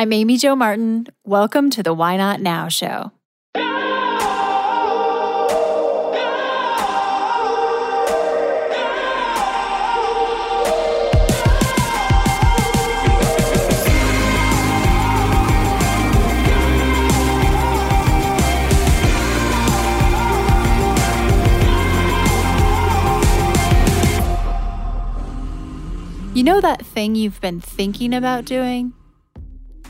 I'm Amy Jo Martin. Welcome to the Why Not Now show. You know that thing you've been thinking about doing?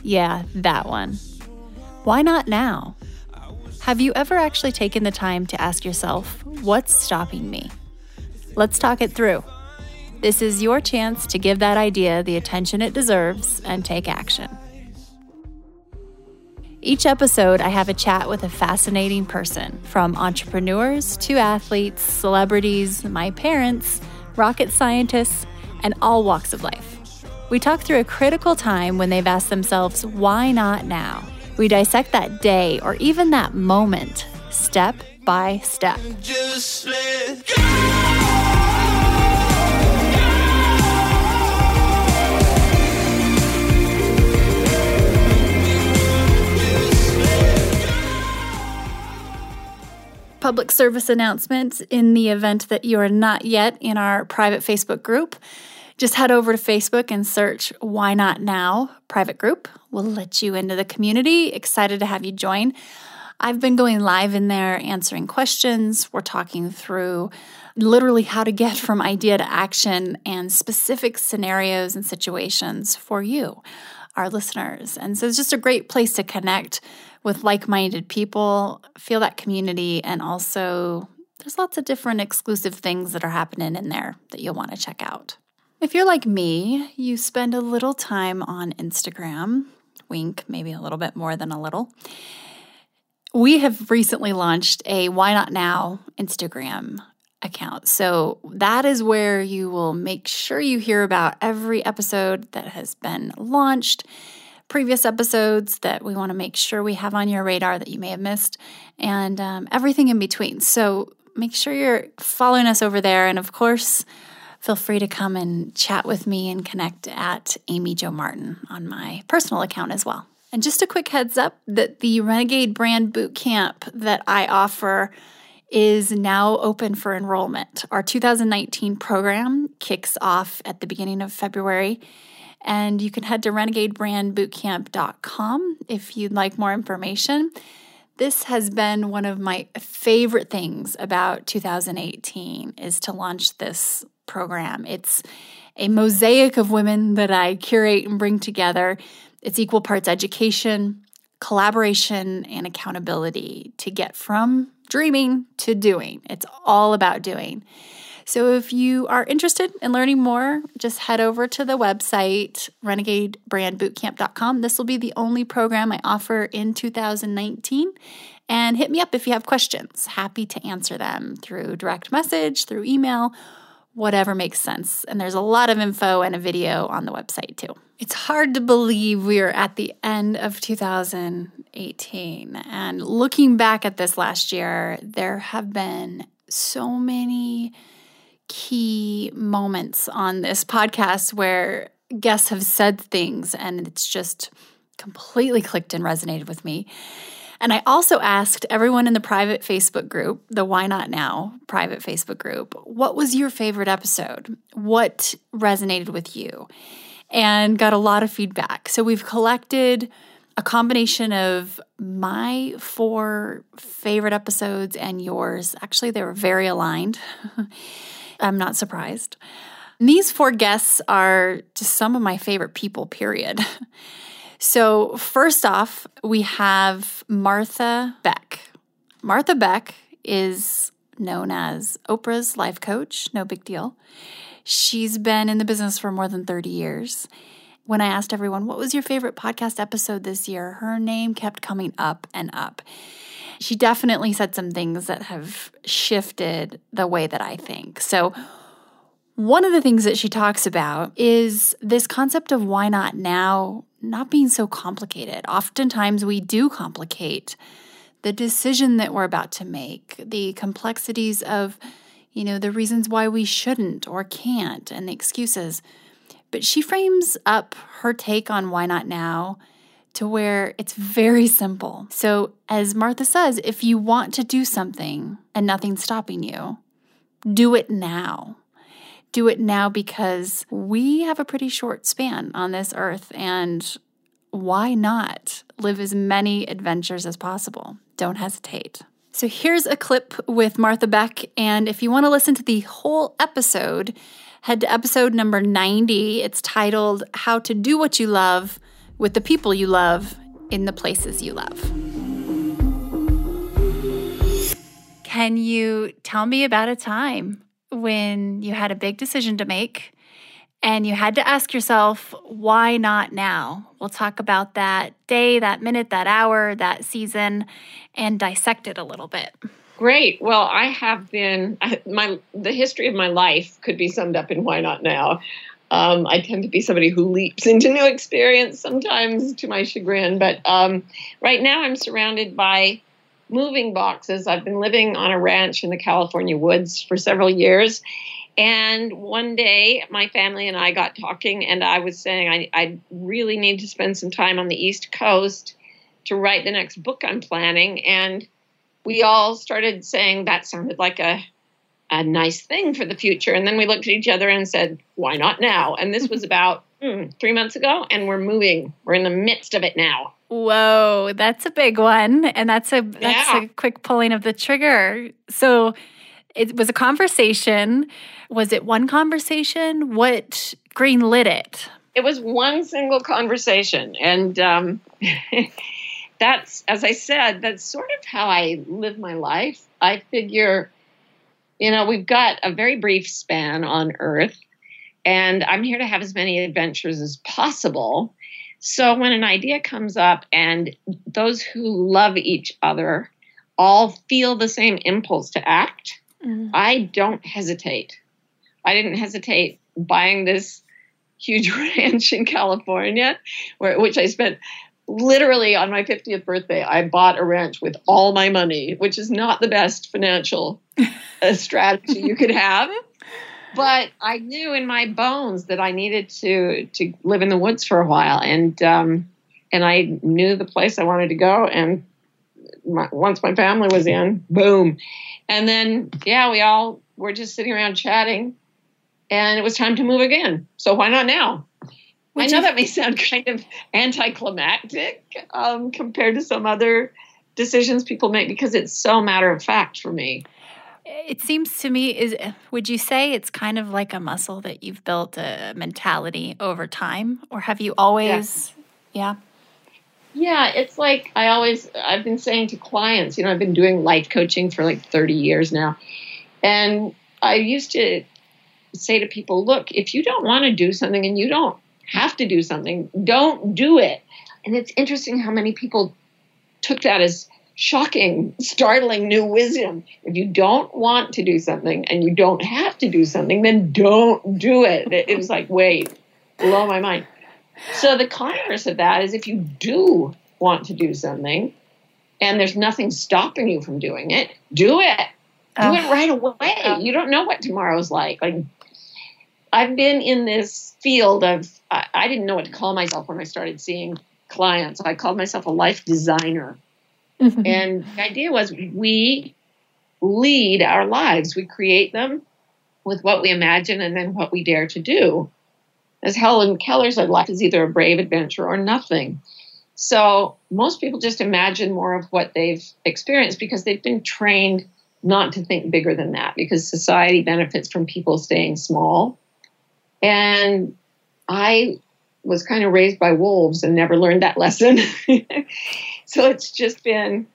Yeah, that one. Why not now? Have you ever actually taken the time to ask yourself, what's stopping me? Let's talk it through. This is your chance to give that idea the attention it deserves and take action. Each episode, I have a chat with a fascinating person, from entrepreneurs to athletes, celebrities, my parents, rocket scientists, and all walks of life. We talk through a critical time when they've asked themselves, why not now? We dissect that day or even that moment, step by step. Public service announcements in the event that you are not yet in our private Facebook group. Just head over to Facebook and search Why Not Now private group. We'll let you into the community. Excited to have you join. I've been going live in there answering questions. We're talking through literally how to get from idea to action and specific scenarios and situations for you, our listeners. And so it's just a great place to connect with like minded people, feel that community, and also there's lots of different exclusive things that are happening in there that you'll want to check out. If you're like me, you spend a little time on Instagram, wink, maybe a little bit more than a little. We have recently launched a Why Not Now Instagram account. So that is where you will make sure you hear about every episode that has been launched, previous episodes that we want to make sure we have on your radar that you may have missed, and um, everything in between. So make sure you're following us over there. And of course, feel free to come and chat with me and connect at Amy Jo Martin on my personal account as well. And just a quick heads up that the Renegade Brand Bootcamp that I offer is now open for enrollment. Our 2019 program kicks off at the beginning of February. And you can head to renegadebrandbootcamp.com if you'd like more information. This has been one of my favorite things about 2018 is to launch this program. It's a mosaic of women that I curate and bring together. It's equal parts education, collaboration, and accountability to get from dreaming to doing. It's all about doing. So, if you are interested in learning more, just head over to the website, renegadebrandbootcamp.com. This will be the only program I offer in 2019. And hit me up if you have questions. Happy to answer them through direct message, through email, whatever makes sense. And there's a lot of info and a video on the website too. It's hard to believe we are at the end of 2018. And looking back at this last year, there have been so many key moments on this podcast where guests have said things and it's just completely clicked and resonated with me. And I also asked everyone in the private Facebook group, the Why Not Now private Facebook group, what was your favorite episode? What resonated with you? And got a lot of feedback. So we've collected a combination of my four favorite episodes and yours. Actually, they were very aligned. I'm not surprised. these four guests are just some of my favorite people, period. So, first off, we have Martha Beck. Martha Beck is known as Oprah's life coach, no big deal. She's been in the business for more than 30 years. When I asked everyone, what was your favorite podcast episode this year, her name kept coming up and up. She definitely said some things that have shifted the way that I think. So, one of the things that she talks about is this concept of why not now not being so complicated. Oftentimes, we do complicate the decision that we're about to make, the complexities of, you know, the reasons why we shouldn't or can't, and the excuses. But she frames up her take on why not now to where it's very simple. So, as Martha says, if you want to do something and nothing's stopping you, do it now. Do it now because we have a pretty short span on this earth, and why not live as many adventures as possible? Don't hesitate. So, here's a clip with Martha Beck, and if you want to listen to the whole episode, head to episode number 90. It's titled How to Do What You Love with the people you love in the places you love. Can you tell me about a time when you had a big decision to make and you had to ask yourself, why not now? We'll talk about that day, that minute, that hour, that season, and dissect it a little bit. Great. Well, I have been my the history of my life could be summed up in why not now. Um, I tend to be somebody who leaps into new experience sometimes to my chagrin. But um, right now, I'm surrounded by moving boxes. I've been living on a ranch in the California woods for several years. And one day, my family and I got talking, and I was saying I, I really need to spend some time on the East Coast to write the next book I'm planning. And we all started saying that sounded like a a nice thing for the future. And then we looked at each other and said, why not now? And this was about mm, three months ago, and we're moving. We're in the midst of it now. Whoa, that's a big one. And that's a that's yeah. a quick pulling of the trigger. So it was a conversation. Was it one conversation? What green lit it? It was one single conversation. And um, that's, as I said, that's sort of how I live my life. I figure you know, we've got a very brief span on Earth, and I'm here to have as many adventures as possible. So when an idea comes up and those who love each other all feel the same impulse to act, mm. I don't hesitate. I didn't hesitate buying this huge ranch in California, where which I spent literally on my 50th birthday, I bought a ranch with all my money, which is not the best financial uh, strategy you could have. But I knew in my bones that I needed to to live in the woods for a while, and um, and I knew the place I wanted to go. And my, once my family was in, boom, and then yeah, we all were just sitting around chatting, and it was time to move again. So why not now? I know that may sound kind of anticlimactic um, compared to some other decisions people make because it's so matter of fact for me. It seems to me is would you say it's kind of like a muscle that you've built a mentality over time or have you always yeah. yeah. Yeah, it's like I always I've been saying to clients, you know, I've been doing life coaching for like 30 years now. And I used to say to people, look, if you don't want to do something and you don't have to do something, don't do it. And it's interesting how many people took that as shocking, startling new wisdom. If you don't want to do something and you don't have to do something, then don't do it. It was like, wait, blow my mind. So the converse of that is if you do want to do something and there's nothing stopping you from doing it, do it. Do oh. it right away. You don't know what tomorrow's like. Like I've been in this field of, I, I didn't know what to call myself when I started seeing clients. I called myself a life designer. Mm-hmm. And the idea was we lead our lives, we create them with what we imagine and then what we dare to do. As Helen Keller said, life is either a brave adventure or nothing. So most people just imagine more of what they've experienced because they've been trained not to think bigger than that because society benefits from people staying small. And I was kind of raised by wolves and never learned that lesson. so it's just been,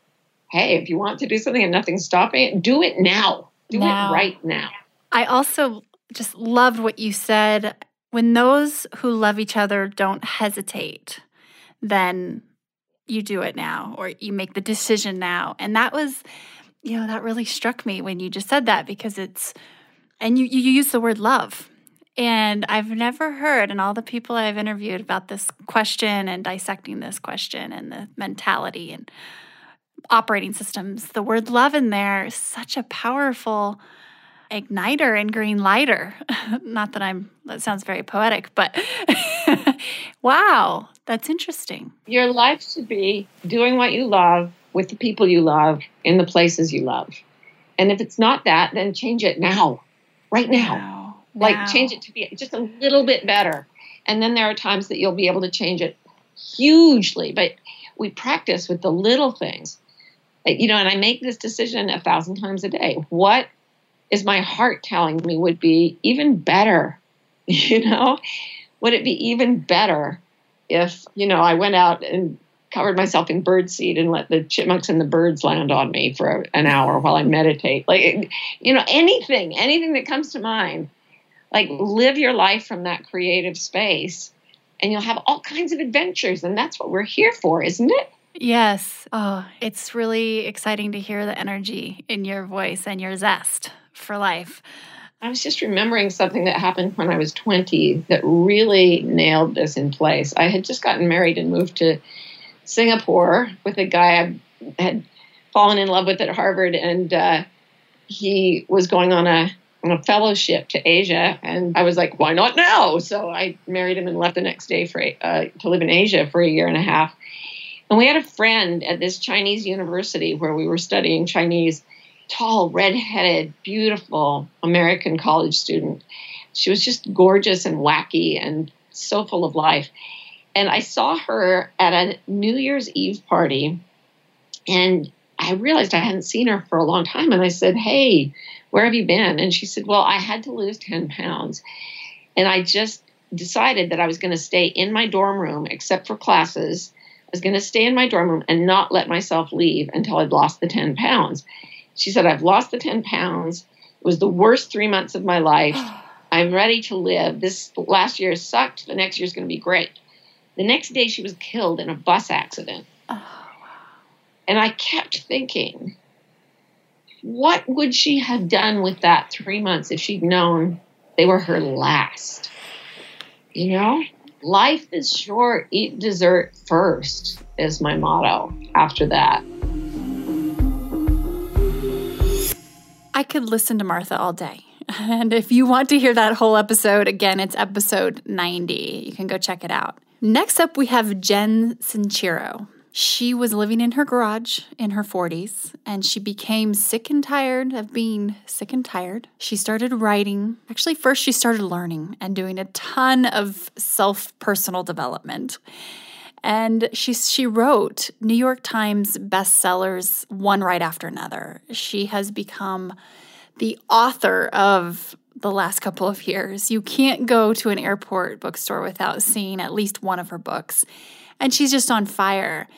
hey, if you want to do something and nothing's stopping it, do it now. Do now. it right now. I also just loved what you said. When those who love each other don't hesitate, then you do it now or you make the decision now. And that was, you know, that really struck me when you just said that because it's, and you, you use the word love and I've never heard, and all the people I've interviewed about this question and dissecting this question and the mentality and operating systems, the word love in there is such a powerful igniter and green lighter. Not that I'm, that sounds very poetic, but Wow, that's interesting. Your life should be doing what you love with the people you love in the places you love. And if it's not that, then change it now, right now. Like wow. change it to be just a little bit better. And then there are times that you'll be able to change it hugely. But we practice with the little things. You know, and I make this decision a thousand times a day. What is my heart telling me would be even better? You know, would it be even better if, you know, I went out and covered myself in bird seed and let the chipmunks and the birds land on me for an hour while I meditate? Like, you know, anything, anything that comes to mind. Like, live your life from that creative space and you'll have all kinds of adventures. And that's what we're here for, isn't it? Yes. Oh, it's really exciting to hear the energy in your voice and your zest for life. I was just remembering something that happened when I was 20 that really nailed this in place. I had just gotten married and moved to Singapore with a guy I had fallen in love with at Harvard, and uh, he was going on a a fellowship to Asia, and I was like, "Why not now?" So I married him and left the next day for uh, to live in Asia for a year and a half. And we had a friend at this Chinese university where we were studying Chinese tall, redheaded, beautiful American college student. She was just gorgeous and wacky and so full of life. And I saw her at a New Year's Eve party, and I realized I hadn't seen her for a long time. And I said, Hey, where have you been? And she said, Well, I had to lose 10 pounds. And I just decided that I was going to stay in my dorm room, except for classes. I was going to stay in my dorm room and not let myself leave until I'd lost the 10 pounds. She said, I've lost the 10 pounds. It was the worst three months of my life. I'm ready to live. This last year sucked. The next year's going to be great. The next day, she was killed in a bus accident. Oh, and I kept thinking, what would she have done with that three months if she'd known they were her last? You know, life is short. Eat dessert first is my motto after that. I could listen to Martha all day. And if you want to hear that whole episode, again, it's episode 90. You can go check it out. Next up, we have Jen Sincero. She was living in her garage in her 40s and she became sick and tired of being sick and tired. She started writing. Actually, first, she started learning and doing a ton of self personal development. And she, she wrote New York Times bestsellers one right after another. She has become the author of the last couple of years. You can't go to an airport bookstore without seeing at least one of her books. And she's just on fire.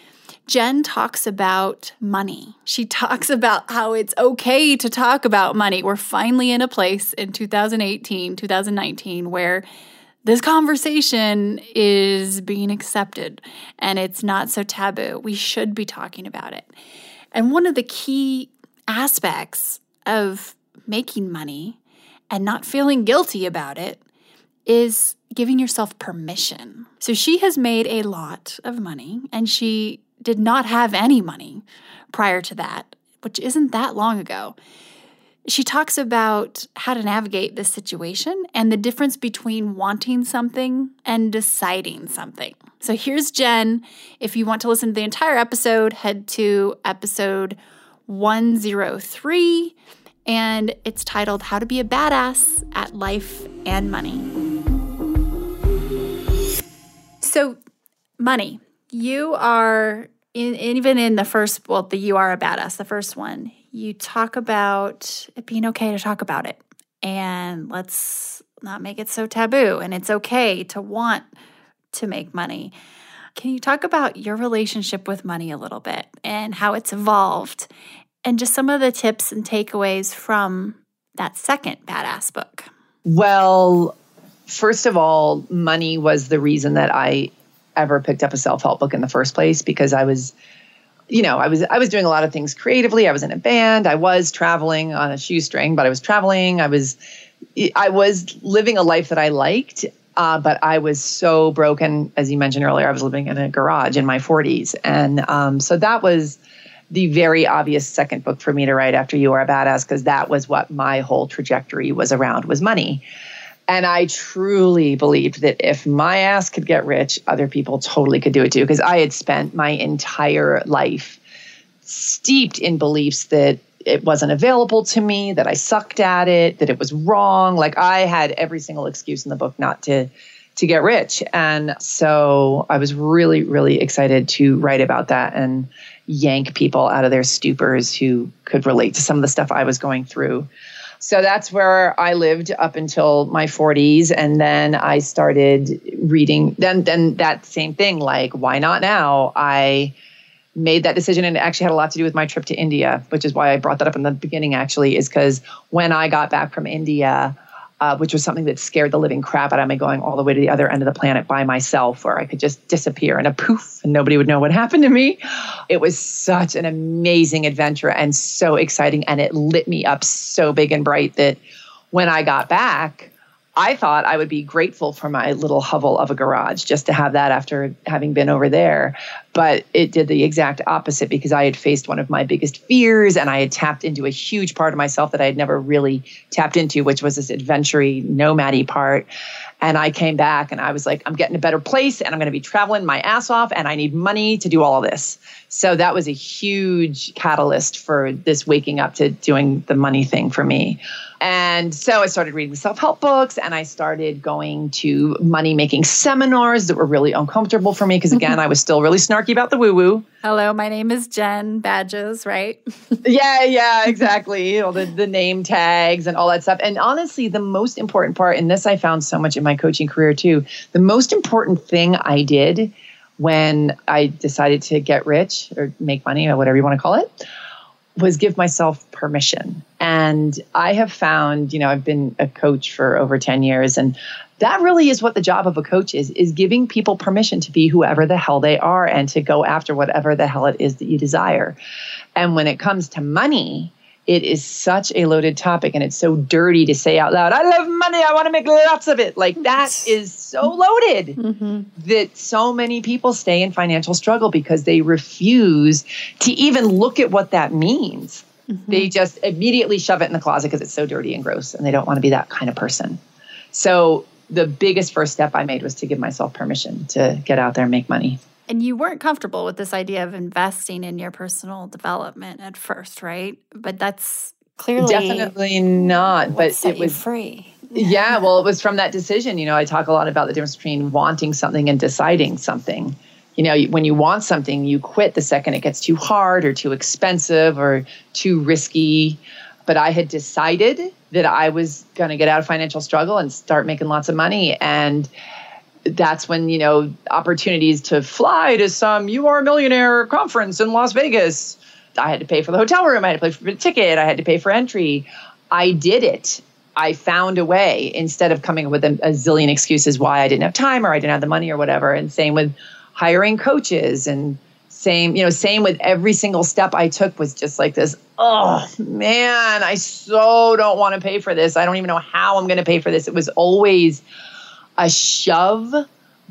Jen talks about money. She talks about how it's okay to talk about money. We're finally in a place in 2018, 2019 where this conversation is being accepted and it's not so taboo. We should be talking about it. And one of the key aspects of making money and not feeling guilty about it is giving yourself permission. So she has made a lot of money and she did not have any money prior to that, which isn't that long ago she talks about how to navigate this situation and the difference between wanting something and deciding something. So here's Jen. If you want to listen to the entire episode, head to episode 103, and it's titled How to Be a Badass at Life and Money. So, money. You are, in, even in the first, well, the You Are a Badass, the first one, you talk about it being okay to talk about it. And let's not make it so taboo. And it's okay to want to make money. Can you talk about your relationship with money a little bit and how it's evolved and just some of the tips and takeaways from that second badass book? Well, first of all, money was the reason that I ever picked up a self help book in the first place because I was you know, I was I was doing a lot of things creatively. I was in a band. I was traveling on a shoestring, but I was traveling. I was I was living a life that I liked, uh, but I was so broken, as you mentioned earlier. I was living in a garage in my 40s, and um, so that was the very obvious second book for me to write after You Are a Badass because that was what my whole trajectory was around was money. And I truly believed that if my ass could get rich, other people totally could do it too. Because I had spent my entire life steeped in beliefs that it wasn't available to me, that I sucked at it, that it was wrong. Like I had every single excuse in the book not to to get rich. And so I was really, really excited to write about that and yank people out of their stupors who could relate to some of the stuff I was going through. So that's where I lived up until my 40s. And then I started reading, then, then that same thing, like, why not now? I made that decision and it actually had a lot to do with my trip to India, which is why I brought that up in the beginning actually, is because when I got back from India, uh, which was something that scared the living crap out of me going all the way to the other end of the planet by myself, where I could just disappear in a poof and nobody would know what happened to me. It was such an amazing adventure and so exciting. And it lit me up so big and bright that when I got back, I thought I would be grateful for my little hovel of a garage just to have that after having been over there. But it did the exact opposite because I had faced one of my biggest fears and I had tapped into a huge part of myself that I had never really tapped into, which was this adventure nomady part. And I came back and I was like, I'm getting a better place and I'm going to be traveling my ass off and I need money to do all of this. So that was a huge catalyst for this waking up to doing the money thing for me. And so I started reading self help books and I started going to money making seminars that were really uncomfortable for me because, mm-hmm. again, I was still really snarky about the woo woo. Hello, my name is Jen Badges, right? yeah, yeah, exactly. You know, the, the name tags and all that stuff. And honestly, the most important part, and this I found so much in my coaching career too, the most important thing I did when I decided to get rich or make money or whatever you want to call it was give myself permission. And I have found, you know, I've been a coach for over 10 years and that really is what the job of a coach is is giving people permission to be whoever the hell they are and to go after whatever the hell it is that you desire. And when it comes to money, it is such a loaded topic and it's so dirty to say out loud, I love money, I want to make lots of it. Like that is so loaded mm-hmm. that so many people stay in financial struggle because they refuse to even look at what that means. Mm-hmm. They just immediately shove it in the closet because it's so dirty and gross and they don't want to be that kind of person. So the biggest first step I made was to give myself permission to get out there and make money. And you weren't comfortable with this idea of investing in your personal development at first, right? But that's clearly definitely not. But it was free. yeah, well, it was from that decision. You know, I talk a lot about the difference between wanting something and deciding something. You know, when you want something, you quit the second it gets too hard or too expensive or too risky. But I had decided that I was going to get out of financial struggle and start making lots of money. And that's when you know opportunities to fly to some you are a millionaire conference in las vegas. I had to pay for the hotel room. I had to pay for the ticket. I had to pay for entry. I did it. I found a way instead of coming up with a, a zillion excuses why i didn't have time or i didn't have the money or whatever. And same with hiring coaches and same you know same with every single step i took was just like this oh man i so don't want to pay for this. I don't even know how i'm going to pay for this. It was always a shove,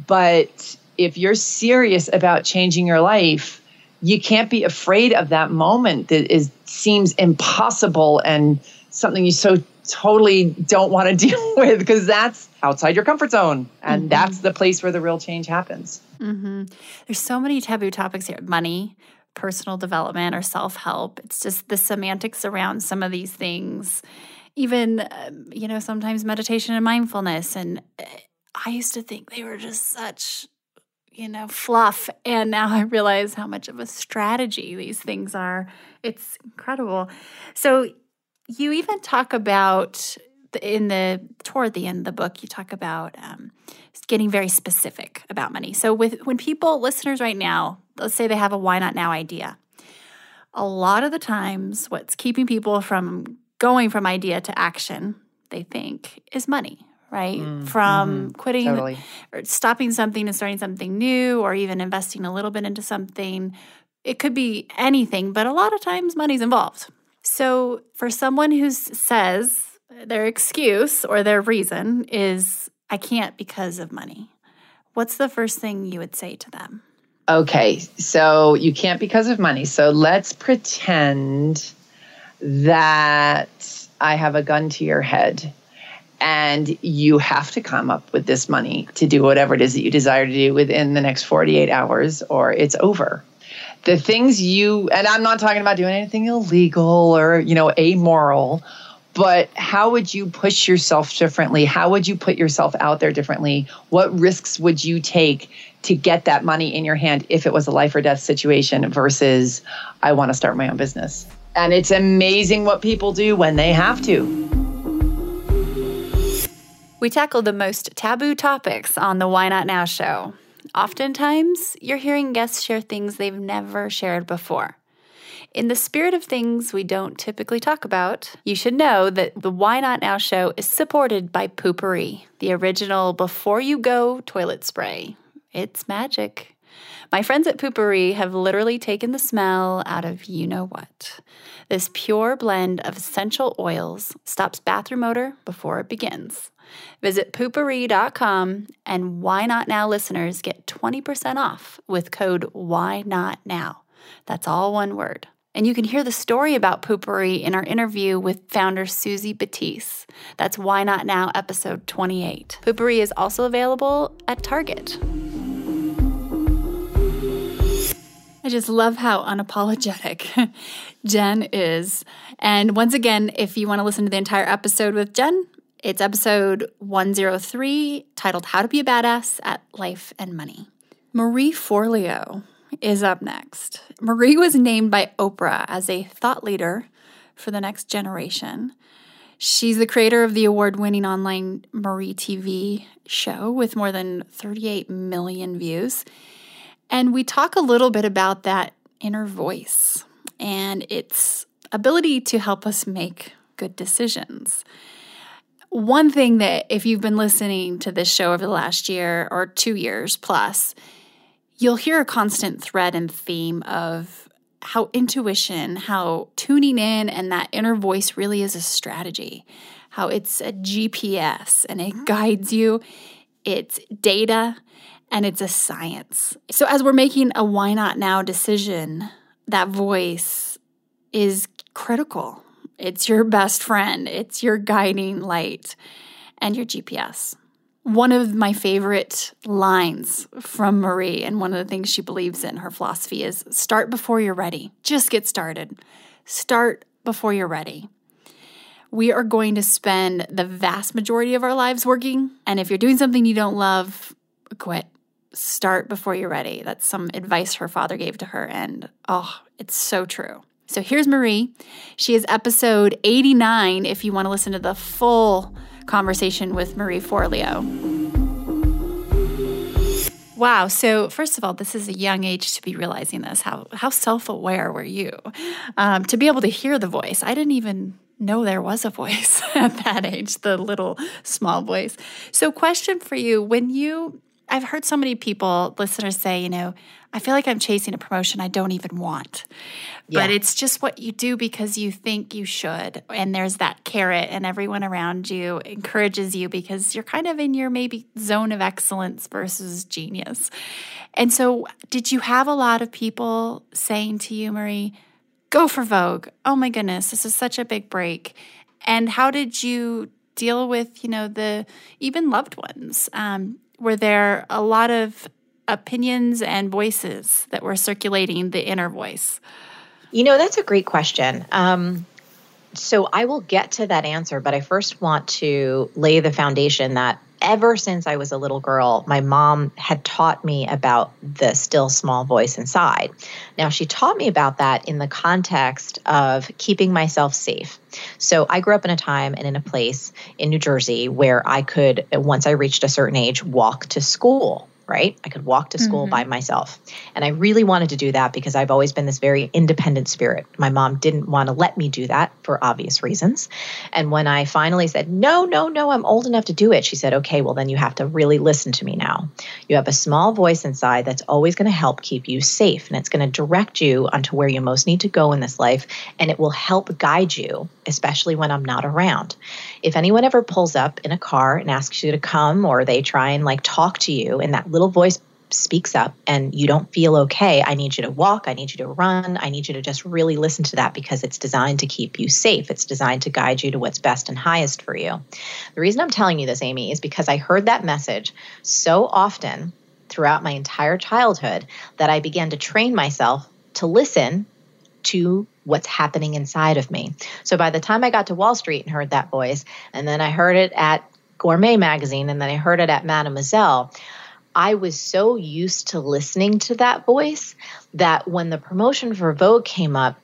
but if you're serious about changing your life, you can't be afraid of that moment that is seems impossible and something you so totally don't want to deal with because that's outside your comfort zone and mm-hmm. that's the place where the real change happens mm-hmm. there's so many taboo topics here money personal development or self-help it's just the semantics around some of these things even um, you know sometimes meditation and mindfulness and uh, I used to think they were just such, you know, fluff. And now I realize how much of a strategy these things are. It's incredible. So you even talk about in the toward the end of the book you talk about um, getting very specific about money so with when people listeners right now let's say they have a why not now idea a lot of the times what's keeping people from going from idea to action they think is money right? Mm, From mm-hmm, quitting totally. or stopping something and starting something new, or even investing a little bit into something. It could be anything, but a lot of times money's involved. So, for someone who says their excuse or their reason is, I can't because of money, what's the first thing you would say to them? Okay, so you can't because of money. So let's pretend that I have a gun to your head and you have to come up with this money to do whatever it is that you desire to do within the next 48 hours or it's over. The things you and i'm not talking about doing anything illegal or you know amoral but how would you push yourself differently? How would you put yourself out there differently? What risks would you take to get that money in your hand if it was a life or death situation versus i want to start my own business and it's amazing what people do when they have to we tackle the most taboo topics on the Why Not Now show. Oftentimes, you're hearing guests share things they've never shared before. In the spirit of things we don't typically talk about, you should know that the Why Not Now show is supported by Poo-Pourri, the original before you go toilet spray. It's magic. My friends at Poo-Pourri have literally taken the smell out of you know what. This pure blend of essential oils stops bathroom odor before it begins. Visit poopourri.com and Why Not Now listeners get 20% off with code Why Not Now. That's all one word. And you can hear the story about Poo-Pourri in our interview with founder Suzy Batiz. That's Why Not Now, episode 28. Poo-Pourri is also available at Target. I just love how unapologetic Jen is. And once again, if you want to listen to the entire episode with Jen, it's episode 103 titled How to Be a Badass at Life and Money. Marie Forleo is up next. Marie was named by Oprah as a thought leader for the next generation. She's the creator of the award winning online Marie TV show with more than 38 million views. And we talk a little bit about that inner voice and its ability to help us make good decisions one thing that if you've been listening to this show over the last year or two years plus, you'll hear a constant thread and theme of how intuition, how tuning in and that inner voice really is a strategy, how it's a GPS and it mm-hmm. guides you, it's data, and it's a science. So, as we're making a why not now decision, that voice is critical it's your best friend, it's your guiding light, and your GPS. One of my favorite lines from Marie, and one of the things she believes in, her philosophy is start before you're ready. Just get started. Start before you're ready. We are going to spend the vast majority of our lives working. And if you're doing something you don't love, quit. Start before you're ready. That's some advice her father gave to her. And oh, it's so true. So here's Marie. She is episode 89 if you want to listen to the full conversation with Marie Forleo. Wow. So first of all, this is a young age to be realizing this. How how self aware were you um, to be able to hear the voice? I didn't even know there was a voice at that age, the little small voice. So, question for you: When you I've heard so many people, listeners say, you know, I feel like I'm chasing a promotion I don't even want. Yeah. But it's just what you do because you think you should. And there's that carrot, and everyone around you encourages you because you're kind of in your maybe zone of excellence versus genius. And so, did you have a lot of people saying to you, Marie, go for Vogue? Oh my goodness, this is such a big break. And how did you deal with, you know, the even loved ones? Um, were there a lot of opinions and voices that were circulating the inner voice? You know, that's a great question. Um, so I will get to that answer, but I first want to lay the foundation that ever since I was a little girl, my mom had taught me about the still small voice inside. Now, she taught me about that in the context of keeping myself safe. So, I grew up in a time and in a place in New Jersey where I could, once I reached a certain age, walk to school right? I could walk to school mm-hmm. by myself. And I really wanted to do that because I've always been this very independent spirit. My mom didn't want to let me do that for obvious reasons. And when I finally said, no, no, no, I'm old enough to do it, she said, okay, well, then you have to really listen to me now. You have a small voice inside that's always going to help keep you safe and it's going to direct you onto where you most need to go in this life. And it will help guide you, especially when I'm not around. If anyone ever pulls up in a car and asks you to come or they try and like talk to you and that little voice speaks up and you don't feel okay, I need you to walk, I need you to run, I need you to just really listen to that because it's designed to keep you safe. It's designed to guide you to what's best and highest for you. The reason I'm telling you this, Amy, is because I heard that message so often throughout my entire childhood that I began to train myself to listen to what's happening inside of me. So by the time I got to Wall Street and heard that voice, and then I heard it at Gourmet magazine, and then I heard it at Mademoiselle, I was so used to listening to that voice that when the promotion for Vogue came up,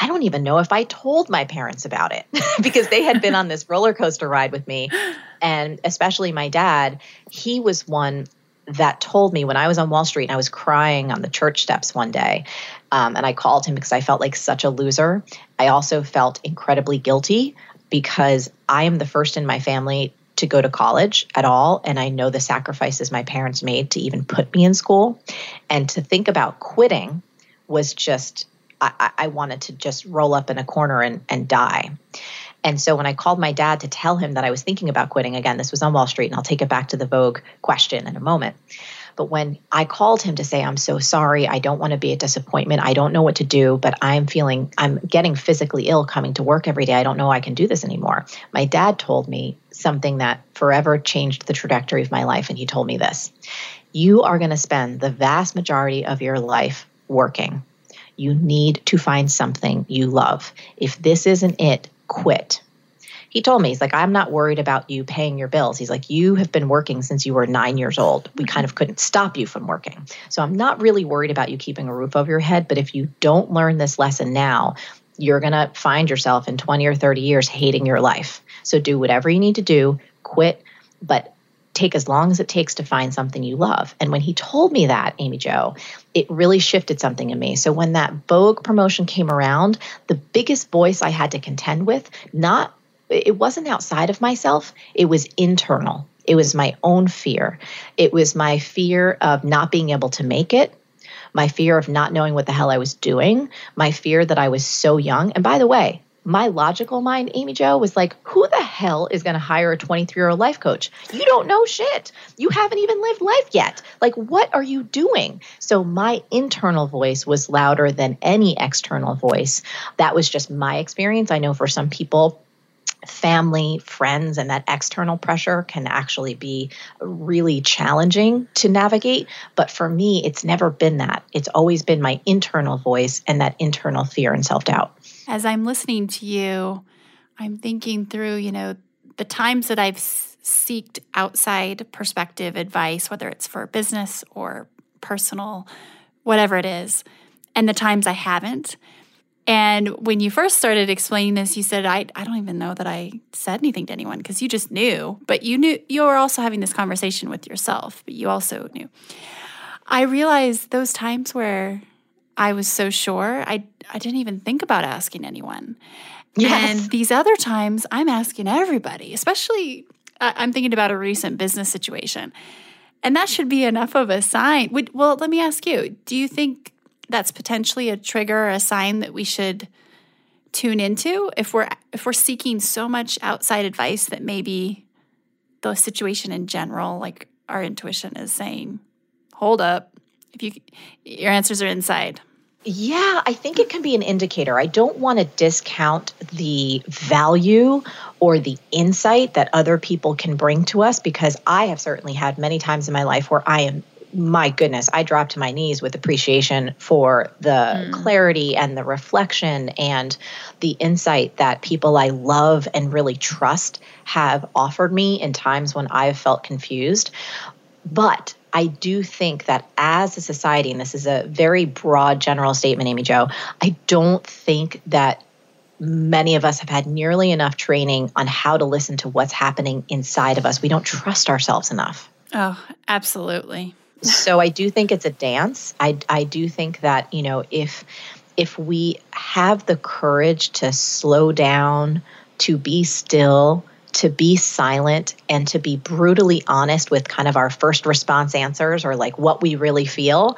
I don't even know if I told my parents about it because they had been on this roller coaster ride with me. And especially my dad, he was one that told me when I was on Wall Street and I was crying on the church steps one day. Um, and I called him because I felt like such a loser. I also felt incredibly guilty because I am the first in my family to go to college at all. And I know the sacrifices my parents made to even put me in school. And to think about quitting was just, I, I wanted to just roll up in a corner and, and die. And so when I called my dad to tell him that I was thinking about quitting, again, this was on Wall Street, and I'll take it back to the Vogue question in a moment. But when I called him to say, I'm so sorry, I don't want to be a disappointment, I don't know what to do, but I'm feeling, I'm getting physically ill coming to work every day, I don't know I can do this anymore. My dad told me something that forever changed the trajectory of my life. And he told me this You are going to spend the vast majority of your life working. You need to find something you love. If this isn't it, quit he told me, he's like, I'm not worried about you paying your bills. He's like, you have been working since you were nine years old. We mm-hmm. kind of couldn't stop you from working. So I'm not really worried about you keeping a roof over your head. But if you don't learn this lesson now, you're going to find yourself in 20 or 30 years hating your life. So do whatever you need to do, quit, but take as long as it takes to find something you love. And when he told me that, Amy Jo, it really shifted something in me. So when that Vogue promotion came around, the biggest voice I had to contend with, not it wasn't outside of myself, it was internal. It was my own fear. It was my fear of not being able to make it, my fear of not knowing what the hell I was doing, my fear that I was so young. And by the way, my logical mind, Amy Jo, was like, who the hell is going to hire a 23 year old life coach? You don't know shit. You haven't even lived life yet. Like, what are you doing? So, my internal voice was louder than any external voice. That was just my experience. I know for some people, family, friends, and that external pressure can actually be really challenging to navigate. But for me, it's never been that. It's always been my internal voice and that internal fear and self doubt. As I'm listening to you, I'm thinking through, you know, the times that I've seeked outside perspective advice, whether it's for business or personal, whatever it is, and the times I haven't. And when you first started explaining this, you said, I, I don't even know that I said anything to anyone because you just knew. But you knew you were also having this conversation with yourself, but you also knew. I realized those times where I was so sure, I, I didn't even think about asking anyone. Yes. And these other times, I'm asking everybody, especially I'm thinking about a recent business situation. And that should be enough of a sign. Well, let me ask you do you think that's potentially a trigger or a sign that we should tune into if we're if we're seeking so much outside advice that maybe the situation in general like our intuition is saying hold up if you your answers are inside yeah, I think it can be an indicator. I don't want to discount the value or the insight that other people can bring to us because I have certainly had many times in my life where I am my goodness, I dropped to my knees with appreciation for the mm. clarity and the reflection and the insight that people I love and really trust have offered me in times when I've felt confused. But I do think that as a society, and this is a very broad general statement, Amy Jo, I don't think that many of us have had nearly enough training on how to listen to what's happening inside of us. We don't trust ourselves enough. Oh, absolutely so I do think it's a dance. I I do think that, you know, if if we have the courage to slow down, to be still, to be silent and to be brutally honest with kind of our first response answers or like what we really feel,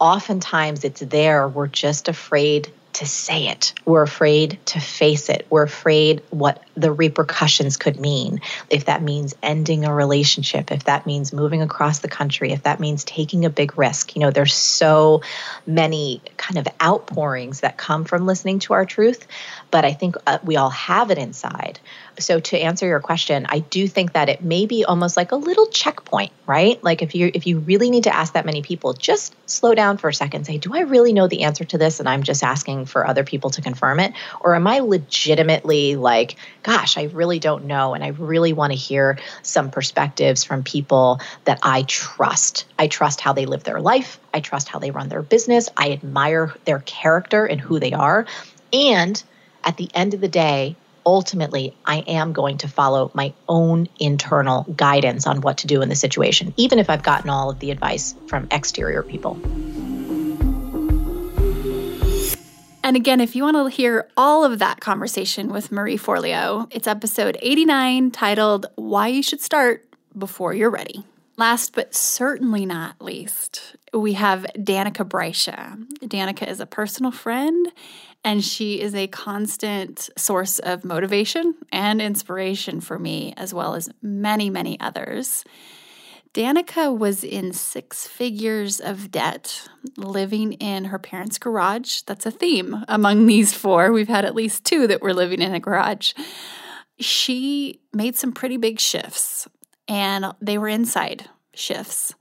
oftentimes it's there. We're just afraid to say it. We're afraid to face it. We're afraid what the repercussions could mean. If that means ending a relationship, if that means moving across the country, if that means taking a big risk. You know, there's so many kind of outpourings that come from listening to our truth, but I think uh, we all have it inside. So to answer your question i do think that it may be almost like a little checkpoint right? Like if you if you really need to ask that many people just slow down for a second. Say do i really know the answer to this? And i'm just asking for other people to confirm it. Or am i legitimately like gosh i really don't know and i really want to hear some perspectives from people that i trust. I trust how they live their life. I trust how they run their business. I admire their character and who they are. And at the end of the day ultimately I am going to follow my own internal guidance on what to do in the situation, even if I've gotten all of the advice from exterior people. And again, if you want to hear all of that conversation with Marie Forleo, it's episode 89 titled Why You Should Start Before You're Ready. Last but certainly not least, we have Danika Brysha. Danika is a personal friend and she is a constant source of motivation and inspiration for me, as well as many, many others. Danika was in six figures of debt, living in her parents' garage. That's a theme among these four. We've had at least two that were living in a garage. She made some pretty big shifts, and they were inside shifts.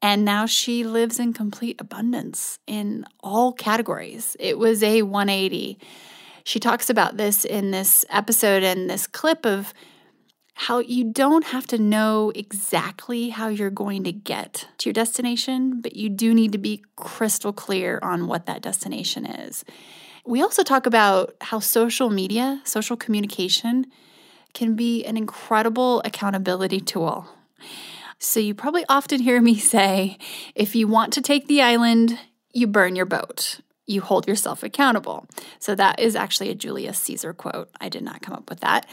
And now she lives in complete abundance in all categories. It was a 180. She talks about this in this episode and this clip of how you don't have to know exactly how you're going to get to your destination, but you do need to be crystal clear on what that destination is. We also talk about how social media, social communication, can be an incredible accountability tool. So you probably often hear me say if you want to take the island, you burn your boat. You hold yourself accountable. So that is actually a Julius Caesar quote. I did not come up with that.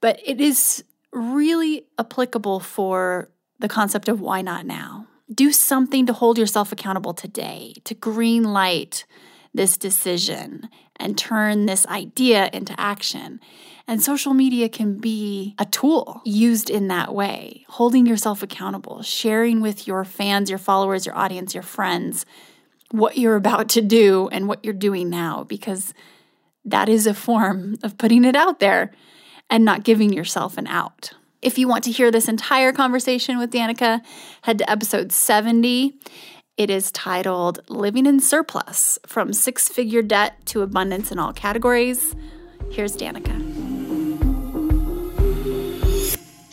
But it is really applicable for the concept of why not now? Do something to hold yourself accountable today, to green light this decision and turn this idea into action. And social media can be a tool used in that way, holding yourself accountable, sharing with your fans, your followers, your audience, your friends what you're about to do and what you're doing now, because that is a form of putting it out there and not giving yourself an out. If you want to hear this entire conversation with Danika, head to episode 70. It is titled Living in Surplus From Six Figure Debt to Abundance in All Categories. Here's Danika.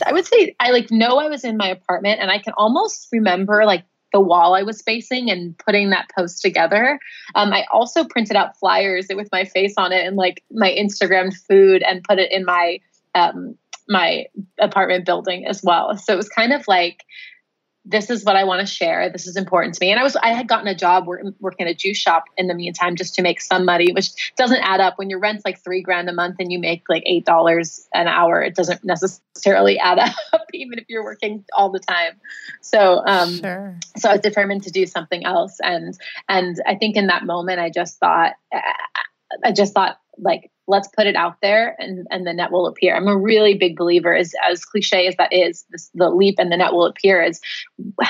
I would say I like know I was in my apartment and I can almost remember like the wall I was facing and putting that post together. Um, I also printed out flyers with my face on it and like my Instagram food and put it in my um, my apartment building as well. So it was kind of like this is what I want to share. This is important to me. And I was I had gotten a job working at a juice shop in the meantime just to make some money, which doesn't add up when your rent's like three grand a month and you make like eight dollars an hour. It doesn't necessarily add up, even if you're working all the time. So um, sure. so I was determined to do something else, and and I think in that moment I just thought I just thought like let's put it out there and, and the net will appear. I'm a really big believer, as, as cliche as that is, this, the leap and the net will appear is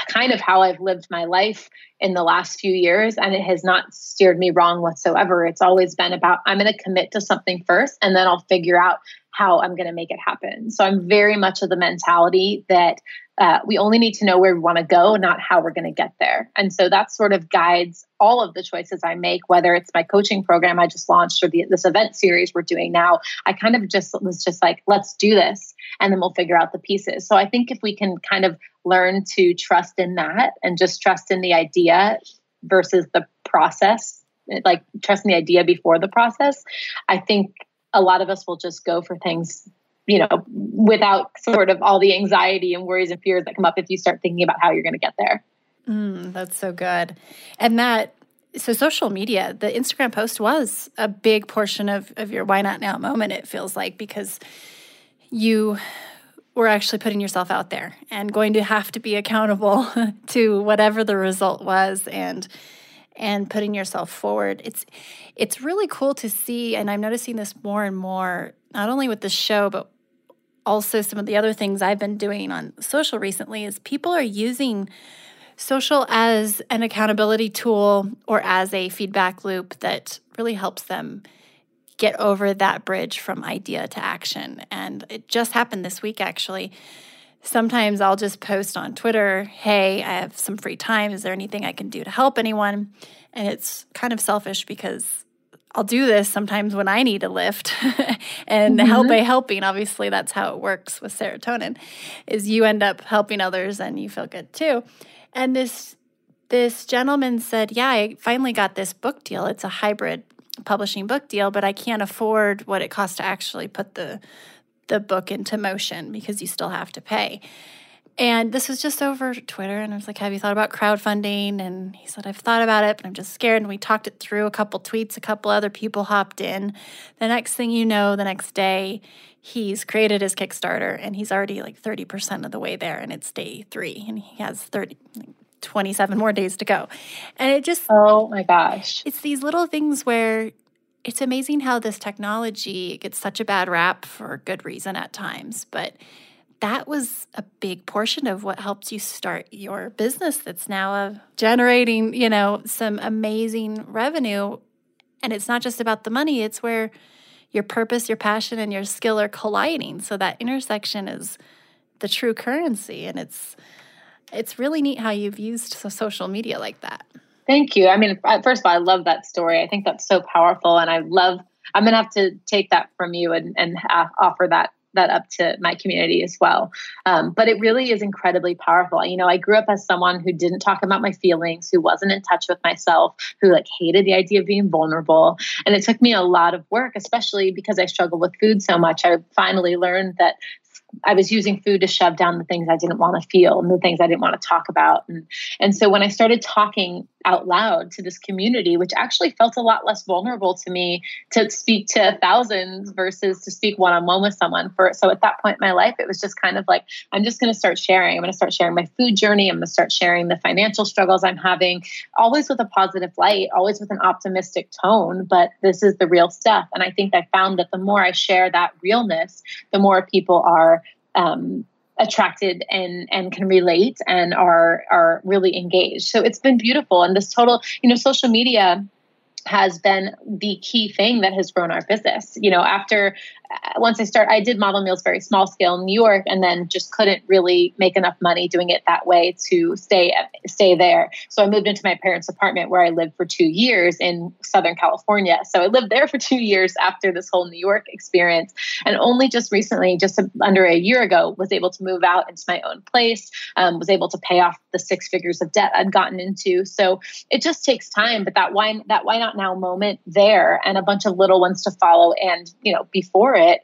kind of how I've lived my life in the last few years. And it has not steered me wrong whatsoever. It's always been about I'm going to commit to something first and then I'll figure out how I'm going to make it happen. So I'm very much of the mentality that uh, we only need to know where we want to go, not how we're going to get there. And so that sort of guides all of the choices I make, whether it's my coaching program I just launched or the, this event series we're doing now. I kind of just was just like, let's do this, and then we'll figure out the pieces. So I think if we can kind of learn to trust in that and just trust in the idea versus the process, like trust in the idea before the process, I think a lot of us will just go for things you know without sort of all the anxiety and worries and fears that come up if you start thinking about how you're going to get there mm, that's so good and that so social media the instagram post was a big portion of, of your why not now moment it feels like because you were actually putting yourself out there and going to have to be accountable to whatever the result was and and putting yourself forward. It's it's really cool to see and I'm noticing this more and more not only with the show but also some of the other things I've been doing on social recently is people are using social as an accountability tool or as a feedback loop that really helps them get over that bridge from idea to action. And it just happened this week, actually. Sometimes I'll just post on Twitter, hey, I have some free time. Is there anything I can do to help anyone? And it's kind of selfish because I'll do this sometimes when I need a lift and mm-hmm. help by helping. Obviously, that's how it works with serotonin, is you end up helping others and you feel good too. And this this gentleman said, "Yeah, I finally got this book deal. It's a hybrid publishing book deal, but I can't afford what it costs to actually put the the book into motion because you still have to pay." And this was just over Twitter. And I was like, Have you thought about crowdfunding? And he said, I've thought about it, but I'm just scared. And we talked it through. A couple tweets, a couple other people hopped in. The next thing you know, the next day, he's created his Kickstarter and he's already like 30% of the way there. And it's day three. And he has 30, 27 more days to go. And it just, oh my gosh. It's these little things where it's amazing how this technology gets such a bad rap for good reason at times. But that was a big portion of what helped you start your business that's now uh, generating, you know, some amazing revenue. And it's not just about the money, it's where your purpose, your passion, and your skill are colliding. So that intersection is the true currency. And it's it's really neat how you've used social media like that. Thank you. I mean, first of all, I love that story. I think that's so powerful, and I love. I'm gonna have to take that from you and and offer that that up to my community as well. Um, but it really is incredibly powerful. You know, I grew up as someone who didn't talk about my feelings, who wasn't in touch with myself, who like hated the idea of being vulnerable. And it took me a lot of work, especially because I struggled with food so much. I finally learned that I was using food to shove down the things I didn't want to feel and the things I didn't want to talk about. And, and so when I started talking out loud to this community, which actually felt a lot less vulnerable to me to speak to thousands versus to speak one on one with someone. For so at that point in my life, it was just kind of like, I'm just going to start sharing. I'm going to start sharing my food journey. I'm going to start sharing the financial struggles I'm having, always with a positive light, always with an optimistic tone. But this is the real stuff. And I think I found that the more I share that realness, the more people are um, attracted and and can relate and are are really engaged. So it's been beautiful. And this total, you know, social media has been the key thing that has grown our business. You know, after once I start, I did model meals very small scale in New York, and then just couldn't really make enough money doing it that way to stay stay there. So I moved into my parents' apartment where I lived for two years in Southern California. So I lived there for two years after this whole New York experience, and only just recently, just under a year ago, was able to move out into my own place. Um, was able to pay off the six figures of debt I'd gotten into. So it just takes time, but that why that why not now moment there, and a bunch of little ones to follow, and you know before it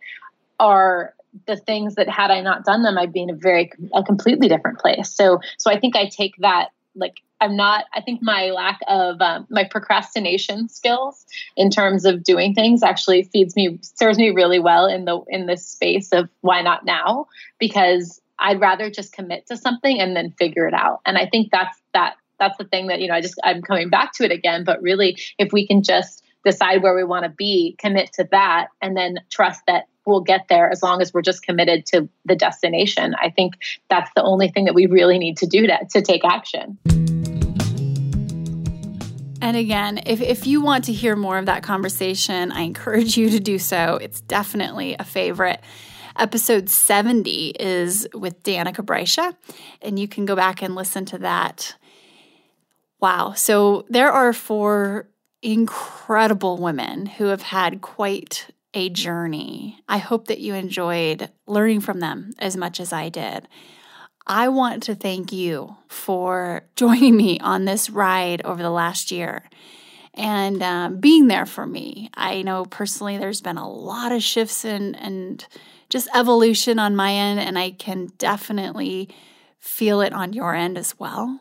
are the things that had I not done them, I'd be in a very a completely different place. So so I think I take that like I'm not. I think my lack of um, my procrastination skills in terms of doing things actually feeds me serves me really well in the in this space of why not now because I'd rather just commit to something and then figure it out. And I think that's that that's the thing that you know I just I'm coming back to it again. But really, if we can just decide where we want to be, commit to that, and then trust that we'll get there as long as we're just committed to the destination. I think that's the only thing that we really need to do to, to take action. And again, if, if you want to hear more of that conversation, I encourage you to do so. It's definitely a favorite. Episode 70 is with Danika Brysha, and you can go back and listen to that. Wow. So there are four incredible women who have had quite a journey. I hope that you enjoyed learning from them as much as I did. I want to thank you for joining me on this ride over the last year and um, being there for me. I know personally there's been a lot of shifts and and just evolution on my end, and I can definitely feel it on your end as well.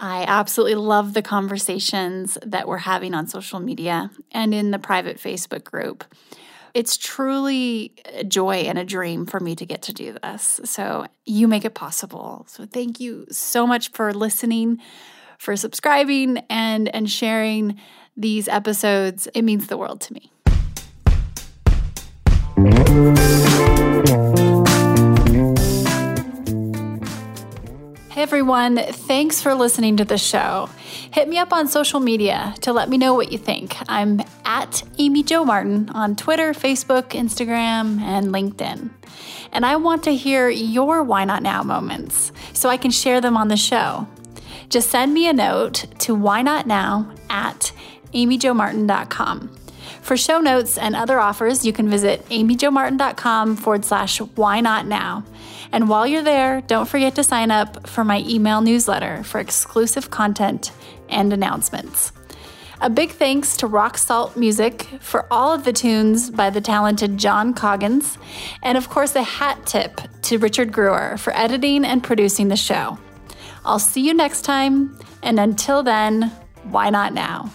I absolutely love the conversations that we're having on social media and in the private Facebook group. It's truly a joy and a dream for me to get to do this. So, you make it possible. So, thank you so much for listening, for subscribing and and sharing these episodes. It means the world to me. Everyone, thanks for listening to the show. Hit me up on social media to let me know what you think. I'm at Amy Jo Martin on Twitter, Facebook, Instagram, and LinkedIn. And I want to hear your Why Not Now moments so I can share them on the show. Just send me a note to why not now at amyjomartin.com. For show notes and other offers, you can visit amyjomartin.com forward slash why not now. And while you're there, don't forget to sign up for my email newsletter for exclusive content and announcements. A big thanks to Rock Salt Music for all of the tunes by the talented John Coggins, and of course, a hat tip to Richard Brewer for editing and producing the show. I'll see you next time, and until then, why not now?